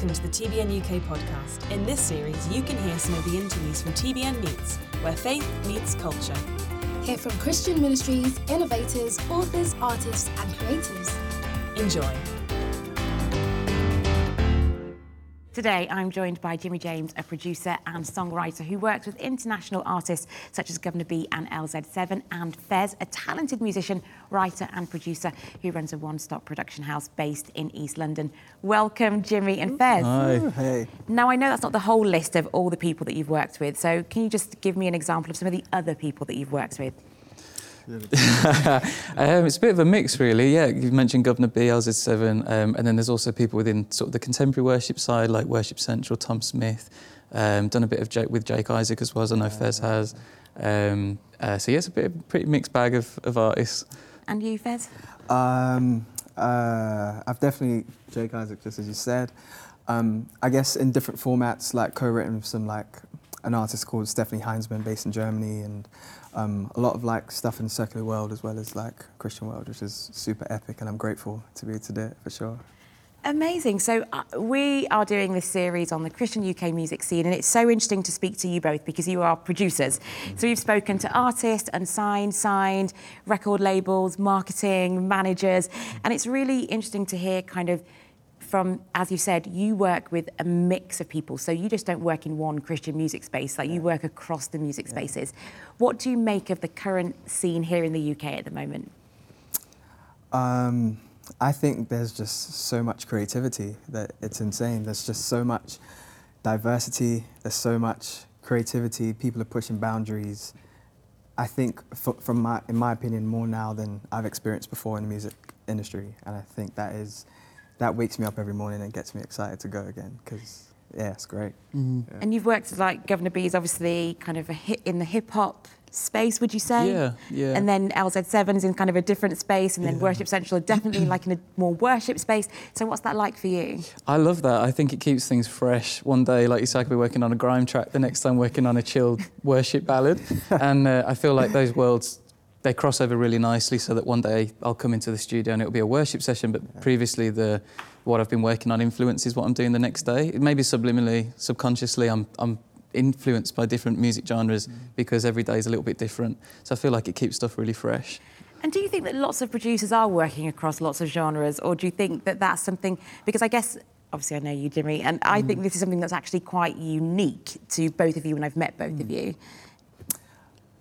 Welcome to the TBN UK podcast. In this series, you can hear some of the interviews from TBN Meets, where faith meets culture. Hear from Christian ministries, innovators, authors, artists, and creators. Enjoy. Today, I'm joined by Jimmy James, a producer and songwriter who works with international artists such as Guvna B and LZ7, and Fez, a talented musician, writer, and producer who runs a one stop production house based in East London. Welcome, Jimmy and Fez. Hi. Hey. Now, I know that's not the whole list of all the people that you've worked with, so can you just give me an example of some of the other people that you've worked with? um, it's a bit of a mix, really. Yeah, you mentioned Guvna B, LZ7, um, and then there's also people within sort of the contemporary worship side, like Worship Central, Tom Smith. Um, done a bit of Jake, with Jake Isaac as well, as I know Fez has. Um, uh, so yeah, it's a bit of, pretty mixed bag of, of artists. And you, Fez? Um, uh, I've definitely Jake Isaac, just as you said. Um, I guess in different formats, like co-written with some like an artist called Stefanie Heinzmann, based in Germany, and um, a lot of like stuff in the secular world as well as like Christian world, which is super epic, and I'm grateful to be able to do it for sure. Amazing. So, uh, we are doing this series on the Christian UK music scene, and it's so interesting to speak to you both because you are producers. So, you've spoken to artists, unsigned, signed, record labels, marketing, managers, and it's really interesting to hear kind of from, as you said, you work with a mix of people. So, you just don't work in one Christian music space, like you work across the music spaces. What do you make of the current scene here in the UK at the moment? Um, I think there's just so much creativity that it's insane. There's just so much diversity. There's so much creativity. People are pushing boundaries. I think, f- from my, in my opinion, more now than I've experienced before in the music industry, and I think that is that wakes me up every morning and gets me excited to go again because yeah, it's great. Mm-hmm. Yeah. And you've worked as like Guvna B is obviously kind of a hit in the hip hop space, would you say? Yeah, yeah. And then LZ7 is in kind of a different space, and then Worship Central are definitely like in a more worship space. So what's that like for you? I love that. I think it keeps things fresh. One day, like you said, I could be working on a grime track, the next time working on a chilled worship ballad. And uh, I feel like those worlds, they cross over really nicely so that one day I'll come into the studio and it'll be a worship session, but previously the what I've been working on influences what I'm doing the next day. Maybe subliminally, subconsciously, I'm, I'm influenced by different music genres mm. because every day is a little bit different. So I feel like it keeps stuff really fresh. And do you think that lots of producers are working across lots of genres, or do you think that that's something? Because I guess. Obviously, I know you, Jimmy, and I think mm. this is something that's actually quite unique to both of you when I've met both of mm. you.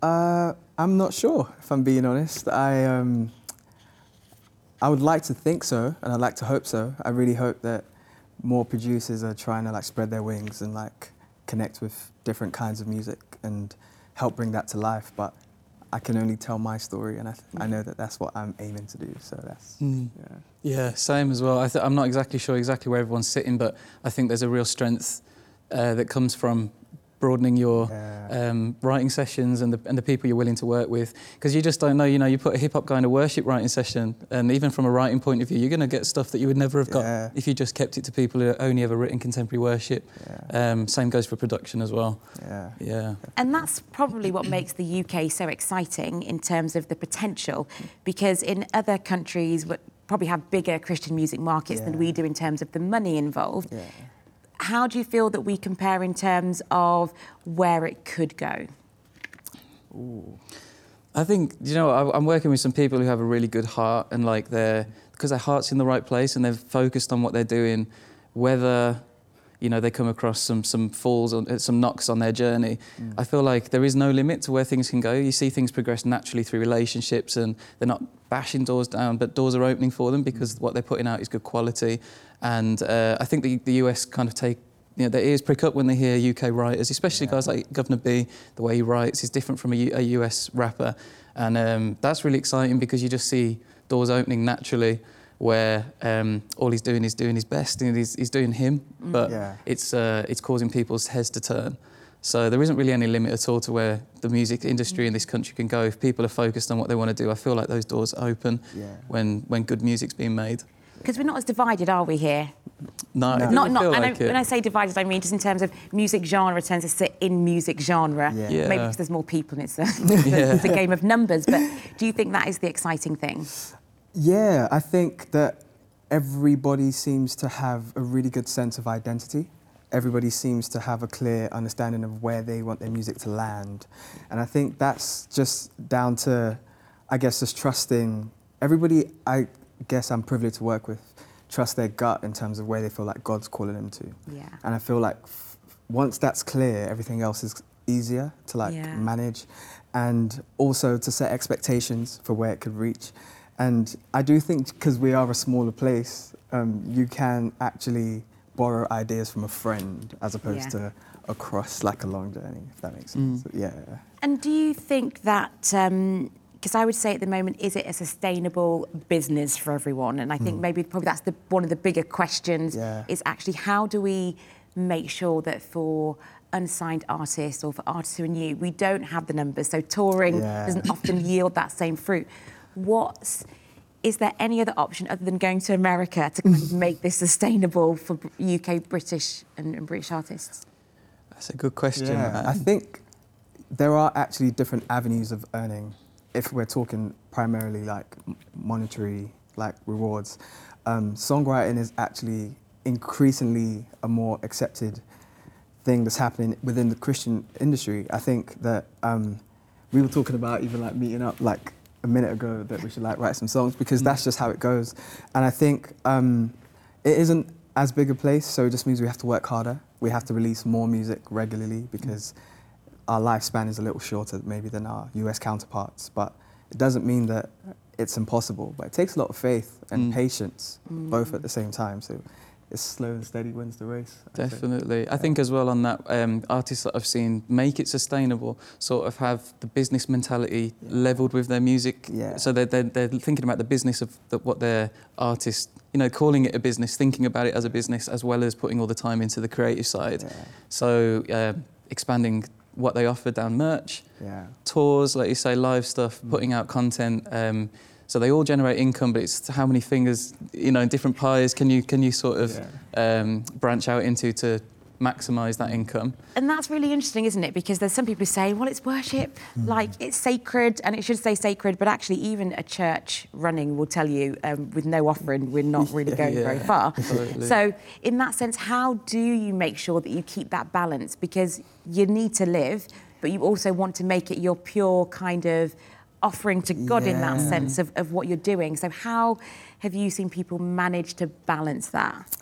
Uh, I'm not sure, if I'm being honest. I, um, I would like to think so, and I'd like to hope so. I really hope that more producers are trying to like spread their wings and like connect with different kinds of music and help bring that to life. But I can only tell my story, and I, th- I know that that's what I'm aiming to do. So that's yeah. Yeah, same as well. I th- I'm not exactly sure exactly where everyone's sitting, but I think there's a real strength uh, that comes from broadening your Yeah. um, writing sessions and the, and the people you're willing to work with. Because you just don't know, you know, you put a hip hop guy in a worship writing session, and even from a writing point of view, you're going to get stuff that you would never have got Yeah. if you just kept it to people who have only ever written contemporary worship. Yeah. Um, same goes for production as well. Yeah. Yeah. And that's probably what makes the UK so exciting in terms of the potential, because in other countries, what probably have bigger Christian music markets than we do in terms of the money involved. Yeah. How do you feel that we compare in terms of where it could go? I think you know I- I'm working with some people who have a really good heart and like they're because their heart's in the right place and they're focused on what they're doing, whether you know they come across some some falls or some knocks on their journey. I feel like there is no limit to where things can go. You see things progress naturally through relationships and they're not bashing doors down, but doors are opening for them because what they're putting out is good quality. And uh, I think the, the US kind of take you know, their ears prick up when they hear UK writers, especially guys like Guvna B. The way he writes is different from a, U- a US rapper, and um, that's really exciting because you just see doors opening naturally, where um, all he's doing is doing his best and he's, he's doing him, but Yeah. it's uh, it's causing people's heads to turn. So there isn't really any limit at all to where the music industry in this country can go if people are focused on what they want to do. I feel like those doors open Yeah. when when good music's being made. Because we're not as divided, are we here? No, it Not, doesn't not. feel and like I, it. when I say divided, I mean just in terms of music genre tends to sit in music genre. Yeah. Yeah. Maybe because there's more people and it's a, Yeah. it's a game of numbers. But do you think that is the exciting thing? Yeah, I think that everybody seems to have a really good sense of identity. Everybody seems to have a clear understanding of where they want their music to land. And I think that's just down to, I guess, just trusting everybody, I guess I'm privileged to work with, trust their gut in terms of where they feel like God's calling them to. Yeah. And I feel like f- once that's clear, everything else is easier to like Yeah. manage and also to set expectations for where it could reach. And I do think because we are a smaller place, um, you can actually borrow ideas from a friend as opposed Yeah. to across like a long journey, if that makes Mm. sense. Yeah. And do you think that, because I would say at the moment, is it a sustainable business for everyone? And I think maybe probably that's the, one of the bigger questions Yeah. is actually how do we make sure that for unsigned artists or for artists who are new, we don't have the numbers. So touring Yeah. doesn't often yield that same fruit. What's is there any other option other than going to America to kind of make this sustainable for UK, British, and, and British artists? That's a good question. Yeah. I think there are actually different avenues of earning. If we're talking primarily like monetary, like rewards, um, songwriting is actually increasingly a more accepted thing that's happening within the Christian industry. I think that um, we were talking about even like meeting up like a minute ago that we should like write some songs because that's just how it goes. And I think um, it isn't as big a place, so it just means we have to work harder. We have to release more music regularly because our lifespan is a little shorter maybe than our US counterparts. But it doesn't mean that it's impossible. But it takes a lot of faith and Mm. patience, both at the same time. So it's slow and steady wins the race. Say. Definitely. I think as well on that, um, artists that I've seen make it sustainable, sort of have the business mentality leveled with their music. Yeah. So they're, they're, they're thinking about the business of the, what their artist, you know, calling it a business, thinking about it as a business, as well as putting all the time into the creative side. Yeah, So uh, expanding what they offer down merch, yeah. tours, like you say, live stuff, putting out content. Um, so they all generate income, but it's how many fingers, you know, different pies can you can you sort of um, branch out into to maximise that income? And that's really interesting, isn't it? Because there's some people who say, well, it's worship, like it's sacred, and it should stay sacred. But actually, even a church running will tell you, um, with no offering, we're not really going Yeah, very far. absolutely. So, in that sense, how do you make sure that you keep that balance? Because you need to live, but you also want to make it your pure kind of offering to God in that sense of, of what you're doing. So, how have you seen people manage to balance that?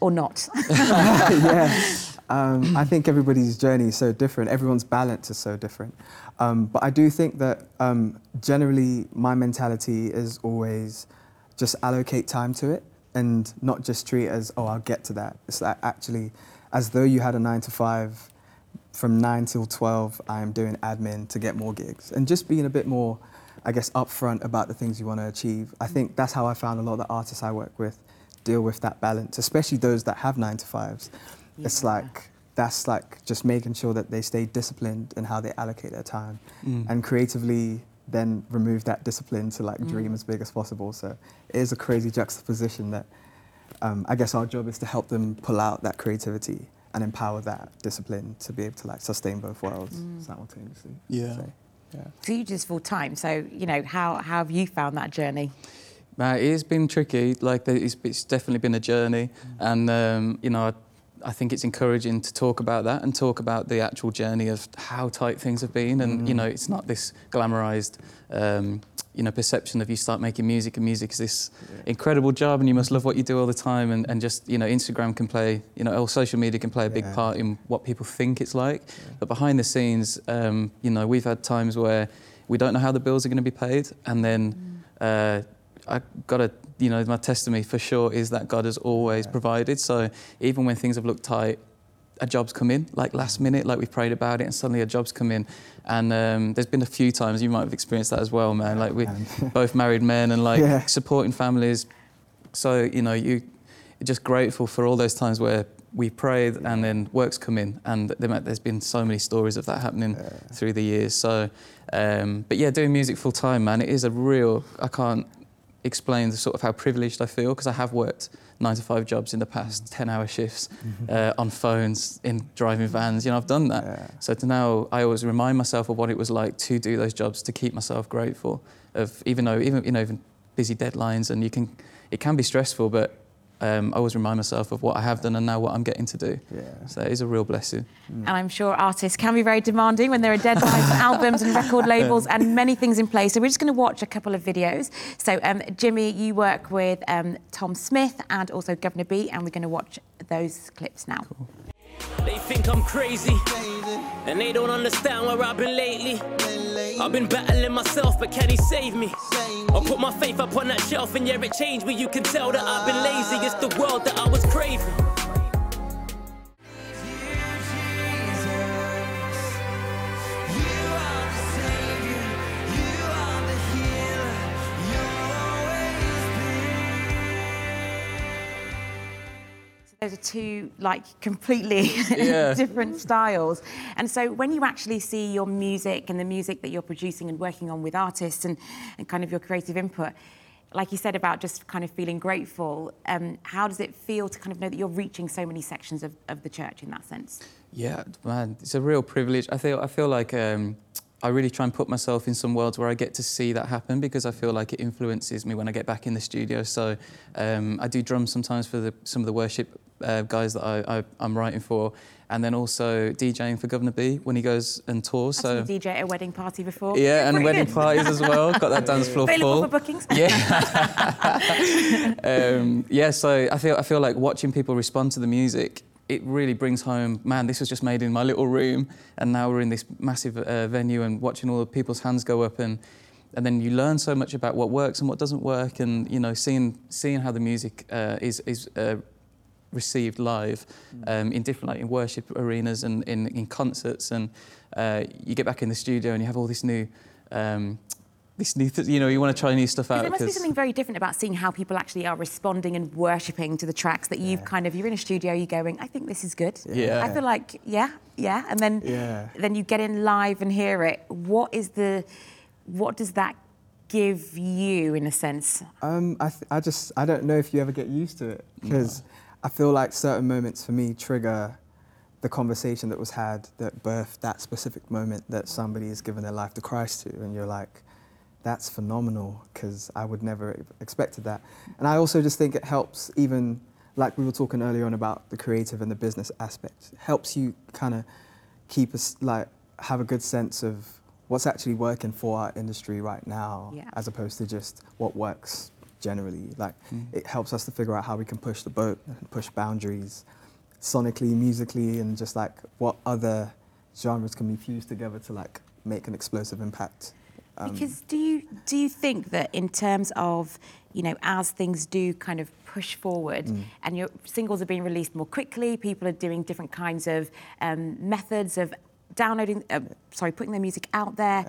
Or not? yeah. Um, I think everybody's journey is so different. Everyone's balance is so different. Um, but I do think that um, generally my mentality is always just allocate time to it and not just treat it as, oh, I'll get to that. It's like actually as though you had a nine to five, from nine till 12, I am doing admin to get more gigs. And just being a bit more, I guess, upfront about the things you want to achieve. I think that's how I found a lot of the artists I work with deal with that balance, especially those that have nine to fives. It's like, that's like just making sure that they stay disciplined in how they allocate their time Mm. and creatively then remove that discipline to like Mm. dream as big as possible. So it is a crazy juxtaposition that um, I guess our job is to help them pull out that creativity and empower that discipline to be able to like sustain both worlds Mm. simultaneously. Yeah. So, yeah. So you just full time. So you know how, how have you found that journey? Uh, it has been tricky. Like it's, it's definitely been a journey, and um, you know, I, I think it's encouraging to talk about that and talk about the actual journey of how tight things have been. And you know, it's not this glamorized, um, you know, perception of you start making music and music is this incredible job and you must love what you do all the time. And, and just you know, Instagram can play, you know, or social media can play a big Yeah. part in what people think it's like. But behind the scenes, um, you know, we've had times where we don't know how the bills are going to be paid, and then. Uh, I got to, you know, my testimony for sure is that God has always Yeah. provided. So even when things have looked tight, a job's come in, like last minute, like we've prayed about it, and suddenly a job's come in. And um, there's been a few times you might have experienced that as well, man. Like we're both married men and like Yeah. supporting families. So you know, you you're just grateful for all those times where we prayed and then works come in, and there- there's been so many stories of that happening Yeah. through the years. So, um, but yeah, doing music full time, man, it is a real. I can't explain the sort of how privileged I feel because I have worked nine to five jobs in the past, ten hour shifts uh, on phones, in driving vans. You know, I've done that. Yeah. So to now, I always remind myself of what it was like to do those jobs to keep myself grateful. Of even though even you know even busy deadlines, and you can it can be stressful, but um, I always remind myself of what I have done and now what I'm getting to do. Yeah. So it is a real blessing. And I'm sure artists can be very demanding when there are deadlines, albums, and record labels, and many things in place. So we're just going to watch a couple of videos. So um, Jimmy, you work with um, Tom Smith and also Guvna B, and we're going to watch those clips now. They think I'm crazy, and they don't understand where I've been lately. I've been battling myself, but can he save me? I put my faith up on that shelf, and yeah, it changed me. You can tell that I've been lazy. It's the world that I was craving. Those are two like completely Yeah. different styles. And so when you actually see your music and the music that you're producing and working on with artists and, and kind of your creative input, like you said about just kind of feeling grateful, um, how does it feel to kind of know that you're reaching so many sections of, of the church in that sense? Yeah, man, it's a real privilege. I feel I feel like um, I really try and put myself in some worlds where I get to see that happen because I feel like it influences me when I get back in the studio. So um, I do drums sometimes for the, some of the worship uh, guys that I, I, I'm writing for, and then also DJing for Guvna B when he goes and tours. I've So you DJ at a wedding party before. yeah, and wedding good. parties as well. Got that dance floor Available full. for bookings. Yeah. um, yeah. So I feel I feel like watching people respond to the music. It really brings home, man. This was just made in my little room, and now we're in this massive uh, venue and watching all the people's hands go up, and and then you learn so much about what works and what doesn't work, and you know, seeing seeing how the music uh, is is. Uh, received live um, in different like in worship arenas and in, in concerts and uh, you get back in the studio and you have all this new um, this new th- you know you want to try new stuff out There must be something very different about seeing how people actually are responding and worshipping to the tracks that you've kind of you're in a studio, you're going, I think this is good. Yeah. I feel like yeah, yeah, and then Yeah. then you get in live and hear it. What is the what does that give you in a sense? Um, I, th- I just I don't know if you ever get used to it because I feel like certain moments for me trigger the conversation that was had that birthed that specific moment that somebody has given their life to Christ to, and you're like, that's phenomenal because I would never have expected that. And I also just think it helps even like we were talking earlier on about the creative and the business aspect. It helps you kind of keep us like have a good sense of what's actually working for our industry right now Yeah. as opposed to just what works generally. Like mm. it helps us to figure out how we can push the boat, and push boundaries, sonically, musically, and just like what other genres can be fused together to like make an explosive impact. Um, Because do you do you think that in terms of you know as things do kind of push forward Mm. and your singles are being released more quickly, people are doing different kinds of um, methods of downloading, uh, sorry, putting their music out there.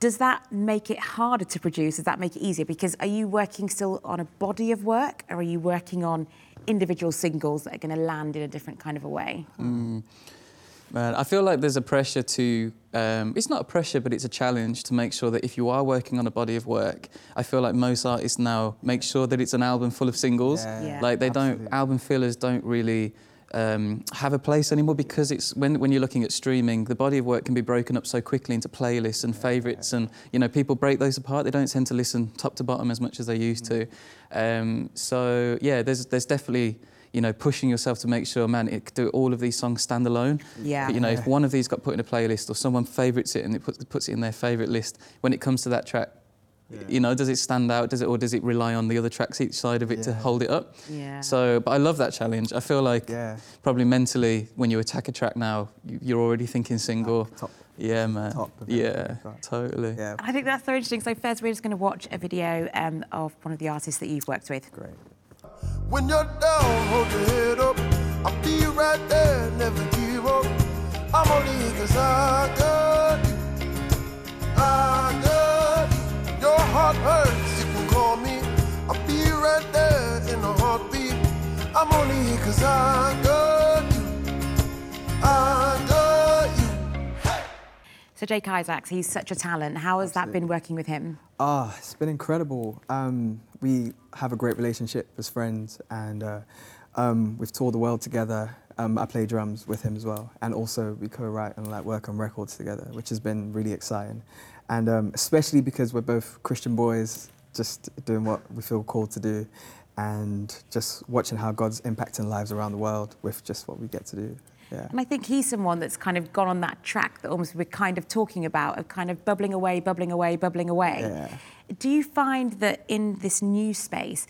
Does that make it harder to produce? Does that make it easier? Because are you working still on a body of work, or are you working on individual singles that are going to land in a different kind of a way? Man, I feel like there's a pressure to. Um, it's not a pressure, but it's a challenge to make sure that if you are working on a body of work, I feel like most artists now make sure that it's an album full of singles. Yeah, Yeah. Like they don't album fillers don't really um, have a place anymore because it's when when you're looking at streaming, the body of work can be broken up so quickly into playlists and favorites, and you know people break those apart. They don't tend to listen top to bottom as much as they used to. Um, so yeah, there's there's definitely you know pushing yourself to make sure, man, it, do all of these songs stand alone. Yeah. But, you know, if one of these got put in a playlist or someone favourites it and it puts, puts it in their favourite list, when it comes to that track, you know, does it stand out? Does it, or does it rely on the other tracks each side of it to hold it up? Yeah. So, but I love that challenge. I feel like Yeah. probably mentally, when you attack a track now, you- you're already thinking single. top, yeah, man. top yeah, right. totally. yeah, I think that's so interesting. So, Fez, we're just going to watch a video um, of one of the artists that you've worked with. great. When you're down, hold your head up. I'll be right there, never give up. I'm only here 'cause I got you. I got you. Your heart hurts, you can call me. I'll be right there in a heartbeat. I'm only here 'cause I got So, Jake Isaacs, he's such a talent. How has that been working with him? Ah, it's been incredible. Um, we have a great relationship as friends, and uh, um, we've toured the world together. Um, I play drums with him as well, and also we co-write and like work on records together, which has been really exciting. And um, especially because we're both Christian boys, just doing what we feel called to do, and just watching how God's impacting lives around the world with just what we get to do. Yeah. And I think he's someone that's kind of gone on that track that almost we're kind of talking about, of kind of bubbling away, bubbling away, bubbling away. Yeah. Do you find that in this new space,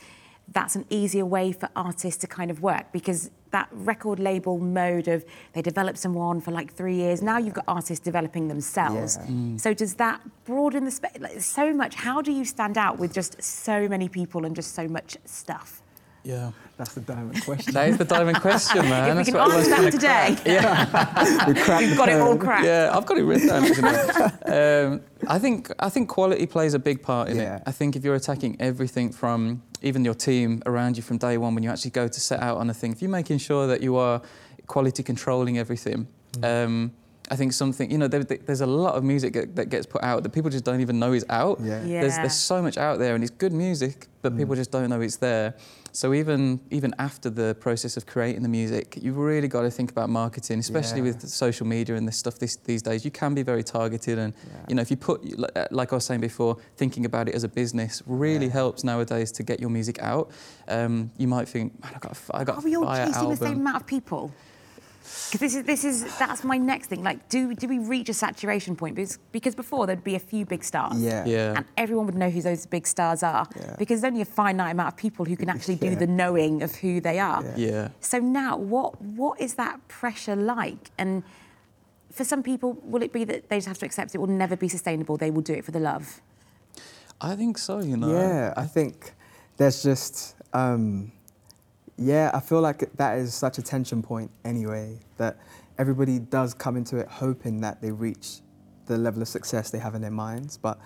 that's an easier way for artists to kind of work? Because that record label mode of they develop someone for like three years, now you've got artists developing themselves. Yeah. Mm. So does that broaden the space? Like, so much. How do you stand out with just so many people and just so much stuff? Yeah. That's the diamond question. That is the diamond question, man. if we That's can what answer that everyone's Yeah. we cracked you've the got it all code. cracked. Yeah, I've got it written down. actually. um, I think I think quality plays a big part in Yeah. it. I think if you're attacking everything from even your team around you from day one, when you actually go to set out on a thing, if you're making sure that you are quality controlling everything. Um, I think something, you know, there, there's a lot of music that, that gets put out that people just don't even know is out. Yeah. Yeah. There's, there's so much out there and it's good music, but people just don't know it's there. So even even after the process of creating the music, you've really got to think about marketing, especially Yeah. with social media and this stuff this, these days. You can be very targeted, and you know if you put like- uh, I was saying before, thinking about it as a business really Yeah. helps nowadays to get your music out. Um, you might think, man, I got I got Are we all chasing the same amount of people? Because this is this is that's my next thing. Like, do do we reach a saturation point? Because because before there'd be a few big stars. Yeah. Yeah. And everyone would know who those big stars are. Yeah. Because there's only a finite amount of people who can actually do Yeah. the knowing of who they are. Yeah. Yeah. So now, what what is that pressure like? And for some people, will it be that they just have to accept it will never be sustainable? They will do it for the love. I think so. You know. Yeah, I think there's just, um, yeah, I feel like that is such a tension point anyway, that everybody does come into it hoping that they reach the level of success they have in their minds. But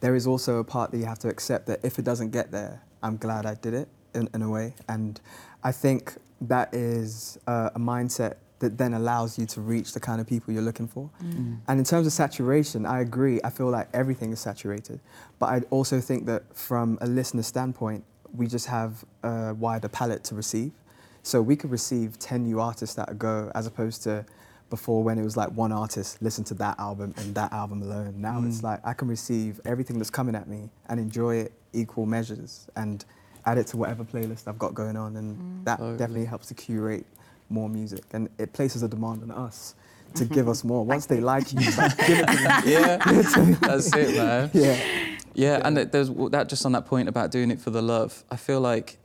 there is also a part that you have to accept that if it doesn't get there, I'm glad I did it in, in a way. And I think that is uh, a mindset that then allows you to reach the kind of people you're looking for. And in terms of saturation, I agree. I feel like everything is saturated. But I also think that from a listener standpoint, we just have a wider palette to receive. So we could receive 10 new artists that go as opposed to before when it was like one artist, listen to that album and that album alone. Now it's mm. like I can receive everything that's coming at me and enjoy it equal measures and add it to whatever playlist I've got going on. And mm. that Totally. definitely helps to curate more music. And it places a demand on us to give us more. Once they like you, like, give it to me. Yeah. That's it, man. Yeah. Yeah, and it- there's that just on that point about doing it for the love. I feel like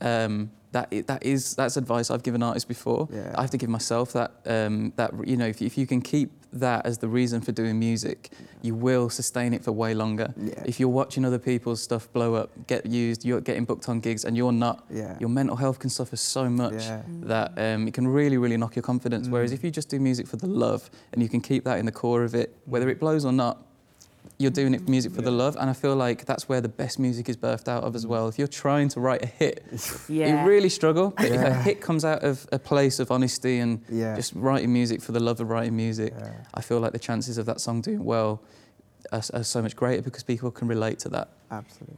um, that that is that's advice I've given artists before. Yeah. I have to give myself that um, that you know if, if you can keep that as the reason for doing music, you will sustain it for way longer. Yeah. If you're watching other people's stuff blow up, get used, you're getting booked on gigs, and you're not, Yeah. your mental health can suffer so much Yeah. that um, it can really really knock your confidence. Whereas if you just do music for the love and you can keep that in the core of it, whether it blows or not, you're doing it for music for the love, and I feel like that's where the best music is birthed out of as mm. well. If you're trying to write a hit, Yeah. you really struggle. But if a hit comes out of a place of honesty and Yeah. just writing music for the love of writing music, Yeah. I feel like the chances of that song doing well are, are so much greater because people can relate to that. Absolutely.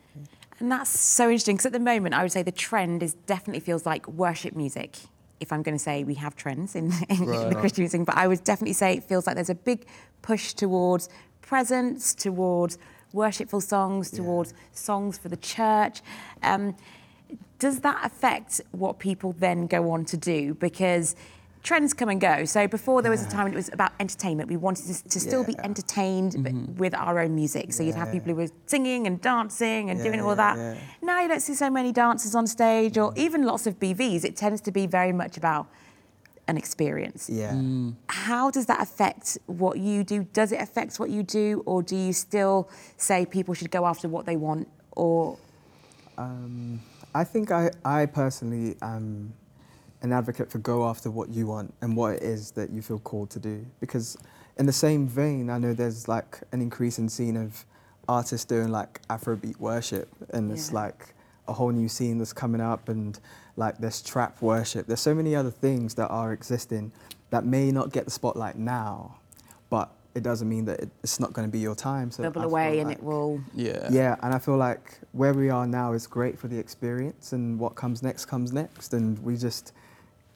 And that's so interesting because at the moment, I would say the trend is definitely feels like worship music. If I'm going to say we have trends in, in, the Christian music, but I would definitely say it feels like there's a big push towards presence, towards worshipful songs, towards songs for the church. Um, does that affect what people then go on to do? Because trends come and go. So before there was a time when it was about entertainment. We wanted to, to still be Yeah. entertained but with our own music. So you'd have people who were singing and dancing and Yeah, doing all yeah, that. yeah. Now you don't see so many dancers on stage or even lots of BVs. It tends to be very much about an experience. Yeah. How does that affect what you do? Does it affect what you do, or do you still say people should go after what they want? Or Um, I think I, I personally am an advocate for go after what you want and what it is that you feel called to do. Because in the same vein, I know there's like an increasing scene of artists doing like Afrobeat worship, and it's like a whole new scene that's coming up, and like there's trap worship. There's so many other things that are existing that may not get the spotlight now, but it doesn't mean that it, it's not going to be your time. So bubble I feel away and it will. Yeah. yeah, and I feel like where we are now is great for the experience, and what comes next comes next, and we just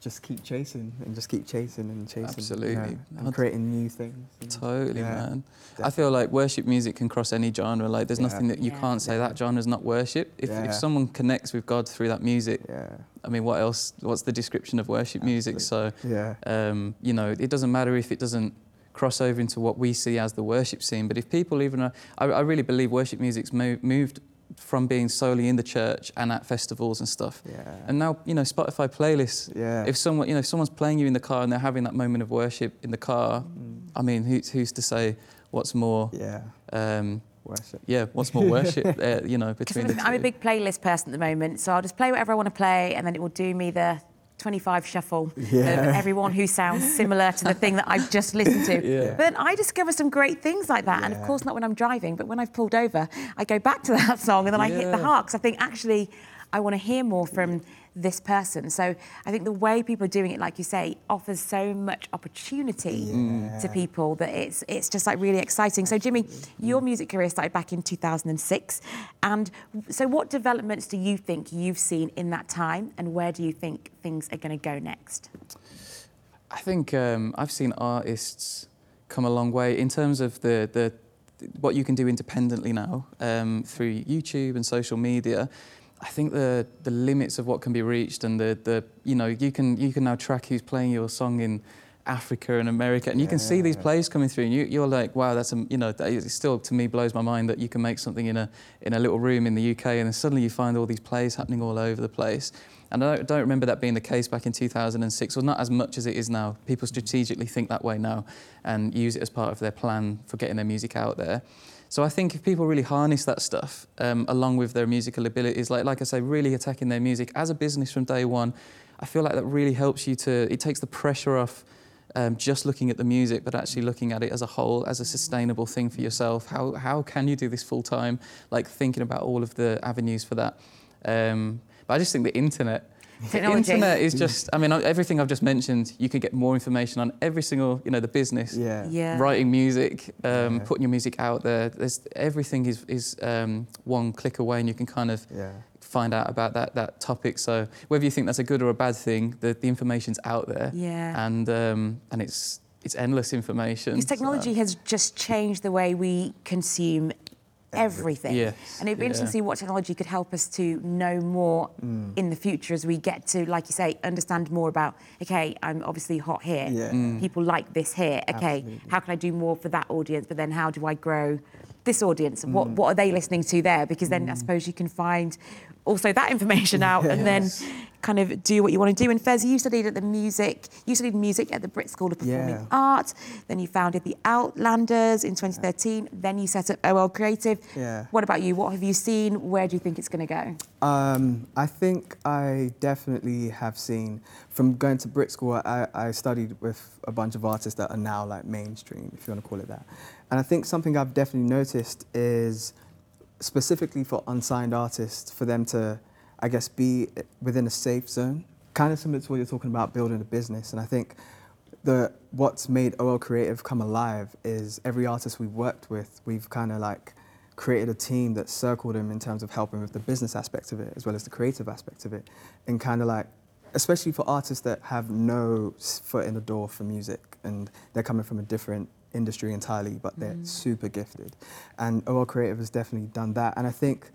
just keep chasing and just keep chasing and chasing. you know, and creating new things. Totally, yeah, man. I feel like worship music can cross any genre. Like, there's Yeah. nothing that you Yeah. can't say that genre's not worship. If, Yeah. if someone connects with God through that music, Yeah, I mean, what else? What's the description of worship music? So, yeah, um, you know, it doesn't matter if it doesn't cross over into what we see as the worship scene. But if people even, are, I, I really believe worship music's mo- moved from being solely in the church and at festivals and stuff. yeah. And now, you know, Spotify playlists. Yeah. If someone, you know, if someone's playing you in the car and they're having that moment of worship in the car, I mean, who's, who's to say what's more? Mm. yeah, Um, worship. yeah, what's more worship? uh, you know, between the I'm, I'm a big playlist person at the moment, so I'll just play whatever I want to play, and then it will do me the 25 shuffle Yeah. of everyone who sounds similar to the thing that I've just listened to. Yeah. But I discover some great things like that, and of course not when I'm driving, but when I've pulled over, I go back to that song and then I hit the Yeah. heart 'cause I think actually I want to hear more from this person. So I think the way people are doing it, like you say, offers so much opportunity to people that it's it's just like really exciting. So Jimmy, your music career started back in 2006, and so what developments do you think you've seen in that time, and where do you think things are going to go next? I think um, I've seen artists come a long way in terms of the, the what you can do independently now um, through YouTube and social media. I think the the limits of what can be reached and the, the you know you can you can now track who's playing your song in Africa and America and you can see these plays coming through and you, you're like wow that's a, you know that is, it still to me blows my mind that you can make something in a in a little room in the UK and then suddenly you find all these plays happening all over the place. And I don't, don't remember that being the case back in 2006 or not as much as it is now. People strategically think that way now and use it as part of their plan for getting their music out there so I think if people really harness that stuff um, along with their musical abilities, like like I say, really attacking their music as a business from day one, I feel like that really helps you to. It takes the pressure off. Um, just looking at the music, but actually looking at it as a whole, as a sustainable thing for yourself. How how can you do this full time? Like thinking about all of the avenues for that. Um, but I just think the internet. Technology. The internet is just. I mean, everything I've just mentioned. You can get more information on every single, you know, the business Yeah. Yeah. writing music, um, Yeah. putting your music out there. There's everything is is um, one click away, and you can kind of Yeah. find out about that that topic. So whether you think that's a good or a bad thing, the, the information's out there, Yeah. and um, and it's it's endless information. Because technology so- has just changed the way we consume everything. Yes, And it'd be interesting to see what technology could help us to know more Mm. in the future as we get to, like you say, understand more about, okay, I'm obviously hot here. Yeah. Mm. People like this here. Okay, Absolutely. how can I do more for that audience? But then how do I grow this audience? And Mm. what, what are they listening to there? Because then I suppose you can find also that information out and then kind of do what you want to do. And Fez, you studied at the music, you studied music at the Brit School of Performing Yeah. Art. Then you founded the Outlanders in 2013. Then you set up OL Creative. Yeah. What about you? What have you seen? Where do you think it's going to go? Um, I think I definitely have seen from going to Brit School. I, I studied with a bunch of artists that are now like mainstream, if you want to call it that. And I think something I've definitely noticed is specifically for unsigned artists, for them to, I guess, be within a safe zone. Kind of similar to what you're talking about building a business. And I think the what's made OL Creative come alive is every artist we've worked with, we've kind of like created a team that circled them in terms of helping with the business aspect of it as well as the creative aspect of it, and kind of like, especially for artists that have no foot in the door for music and they're coming from a different industry entirely, but they're mm-hmm. super gifted, and OL Creative has definitely done that, and I think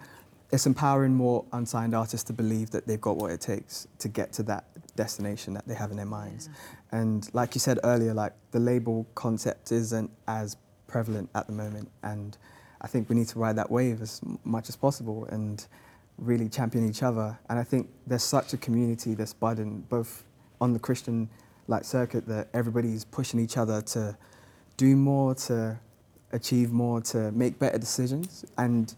it's empowering more unsigned artists to believe that they've got what it takes to get to that destination that they have in their minds. And like you said earlier, like the label concept isn't as prevalent at the moment, and I think we need to ride that wave as much as possible and really champion each other. And I think there's such a community that's budding, both on the Christian like circuit, that everybody's pushing each other to do more, to achieve more, to make better decisions, and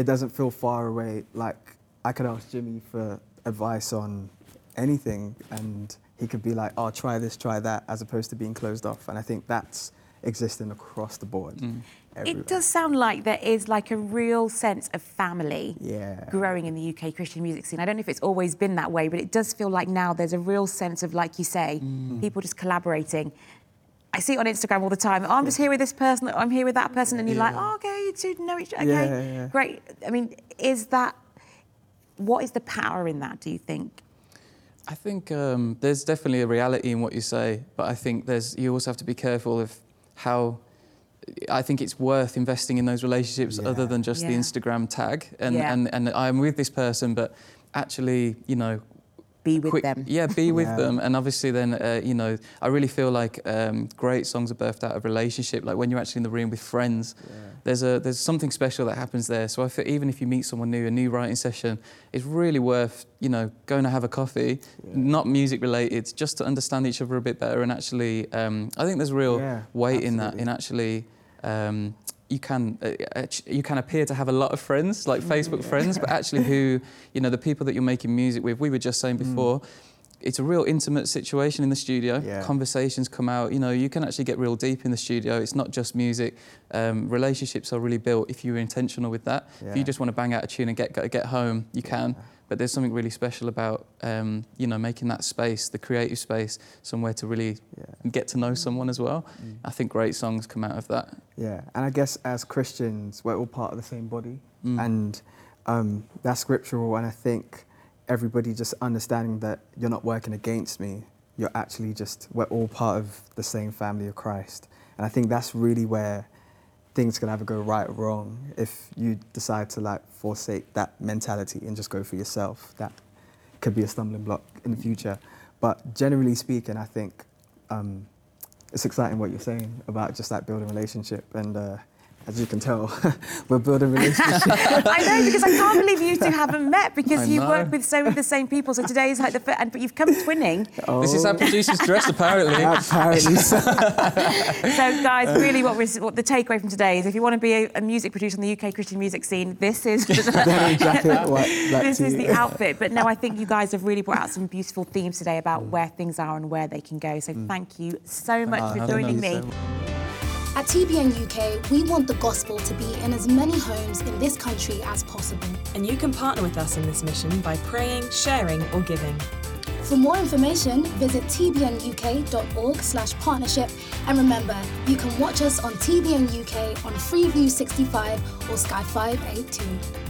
it doesn't feel far away. Like I could ask Jimmy for advice on anything, and he could be like, "Oh, try this, try that," as opposed to being closed off. And I think that's existing across the board. everywhere. It does sound like there is like a real sense of family Yeah. growing in the UK Christian music scene. I don't know if it's always been that way, but it does feel like now there's a real sense of, like you say, Mm. people just collaborating. I see it on Instagram all the time. Oh, I'm just here with this person. I'm here with that person, and you're like, oh, okay, you two know each other. Okay, Yeah, yeah. great. I mean, is that what is the power in that? Do you think? I think um, there's definitely a reality in what you say, but I think there's you also have to be careful of how. I think it's worth investing in those relationships Yeah. other than just the Instagram tag and, Yeah. and and I'm with this person, but actually, you know, Be with quick- them. Yeah, be with Yeah. them, and obviously, then uh, you know, I really feel like um, great songs are birthed out of relationship. Like when you're actually in the room with friends, there's a there's something special that happens there. So I feel even if you meet someone new, a new writing session, it's really worth you know going to have a coffee, not music related, just to understand each other a bit better. And actually, um, I think there's real Yeah, weight in that. In actually. Um, you can uh, you can appear to have a lot of friends, like Facebook friends, but actually, who you know, the people that you're making music with. We were just saying before, it's a real intimate situation in the studio. Yeah. Conversations come out. You know, you can actually get real deep in the studio. It's not just music. Um, relationships are really built if you're intentional with that. If you just want to bang out a tune and get get, home, you can. But there's something really special about um, you know making that space, the creative space, somewhere to really Yeah. get to know someone as well. I think great songs come out of that. Yeah, and I guess as Christians, we're all part of the same body, Mm. and um, that's scriptural. And I think everybody just understanding that you're not working against me, you're actually just we're all part of the same family of Christ, and I think that's really where things can either go right or wrong if you decide to like forsake that mentality and just go for yourself. That could be a stumbling block in the future. But generally speaking, I think um, it's exciting what you're saying about just like building relationship and uh, as you can tell, we're building relationship. I know because I can't believe you two haven't met because you work with so many of the same people. So today is like the fir- and but you've come twinning. Oh. This is how producers dress, apparently. Apparently, so. So guys, really, what, we're, what the takeaway from today is if you want to be a, a music producer in the UK Christian music scene, this is jacket, white, black this is tee. the outfit. But no, I think you guys have really brought out some beautiful themes today about where things are and where they can go. So mm. thank you so much ah, for joining me. so much. At TBN UK, we want the gospel to be in as many homes in this country as possible. And you can partner with us in this mission by praying, sharing, or giving. For more information, visit tbnuk.org slash partnership. And remember, you can watch us on TBN UK on Freeview 65 or Sky 582.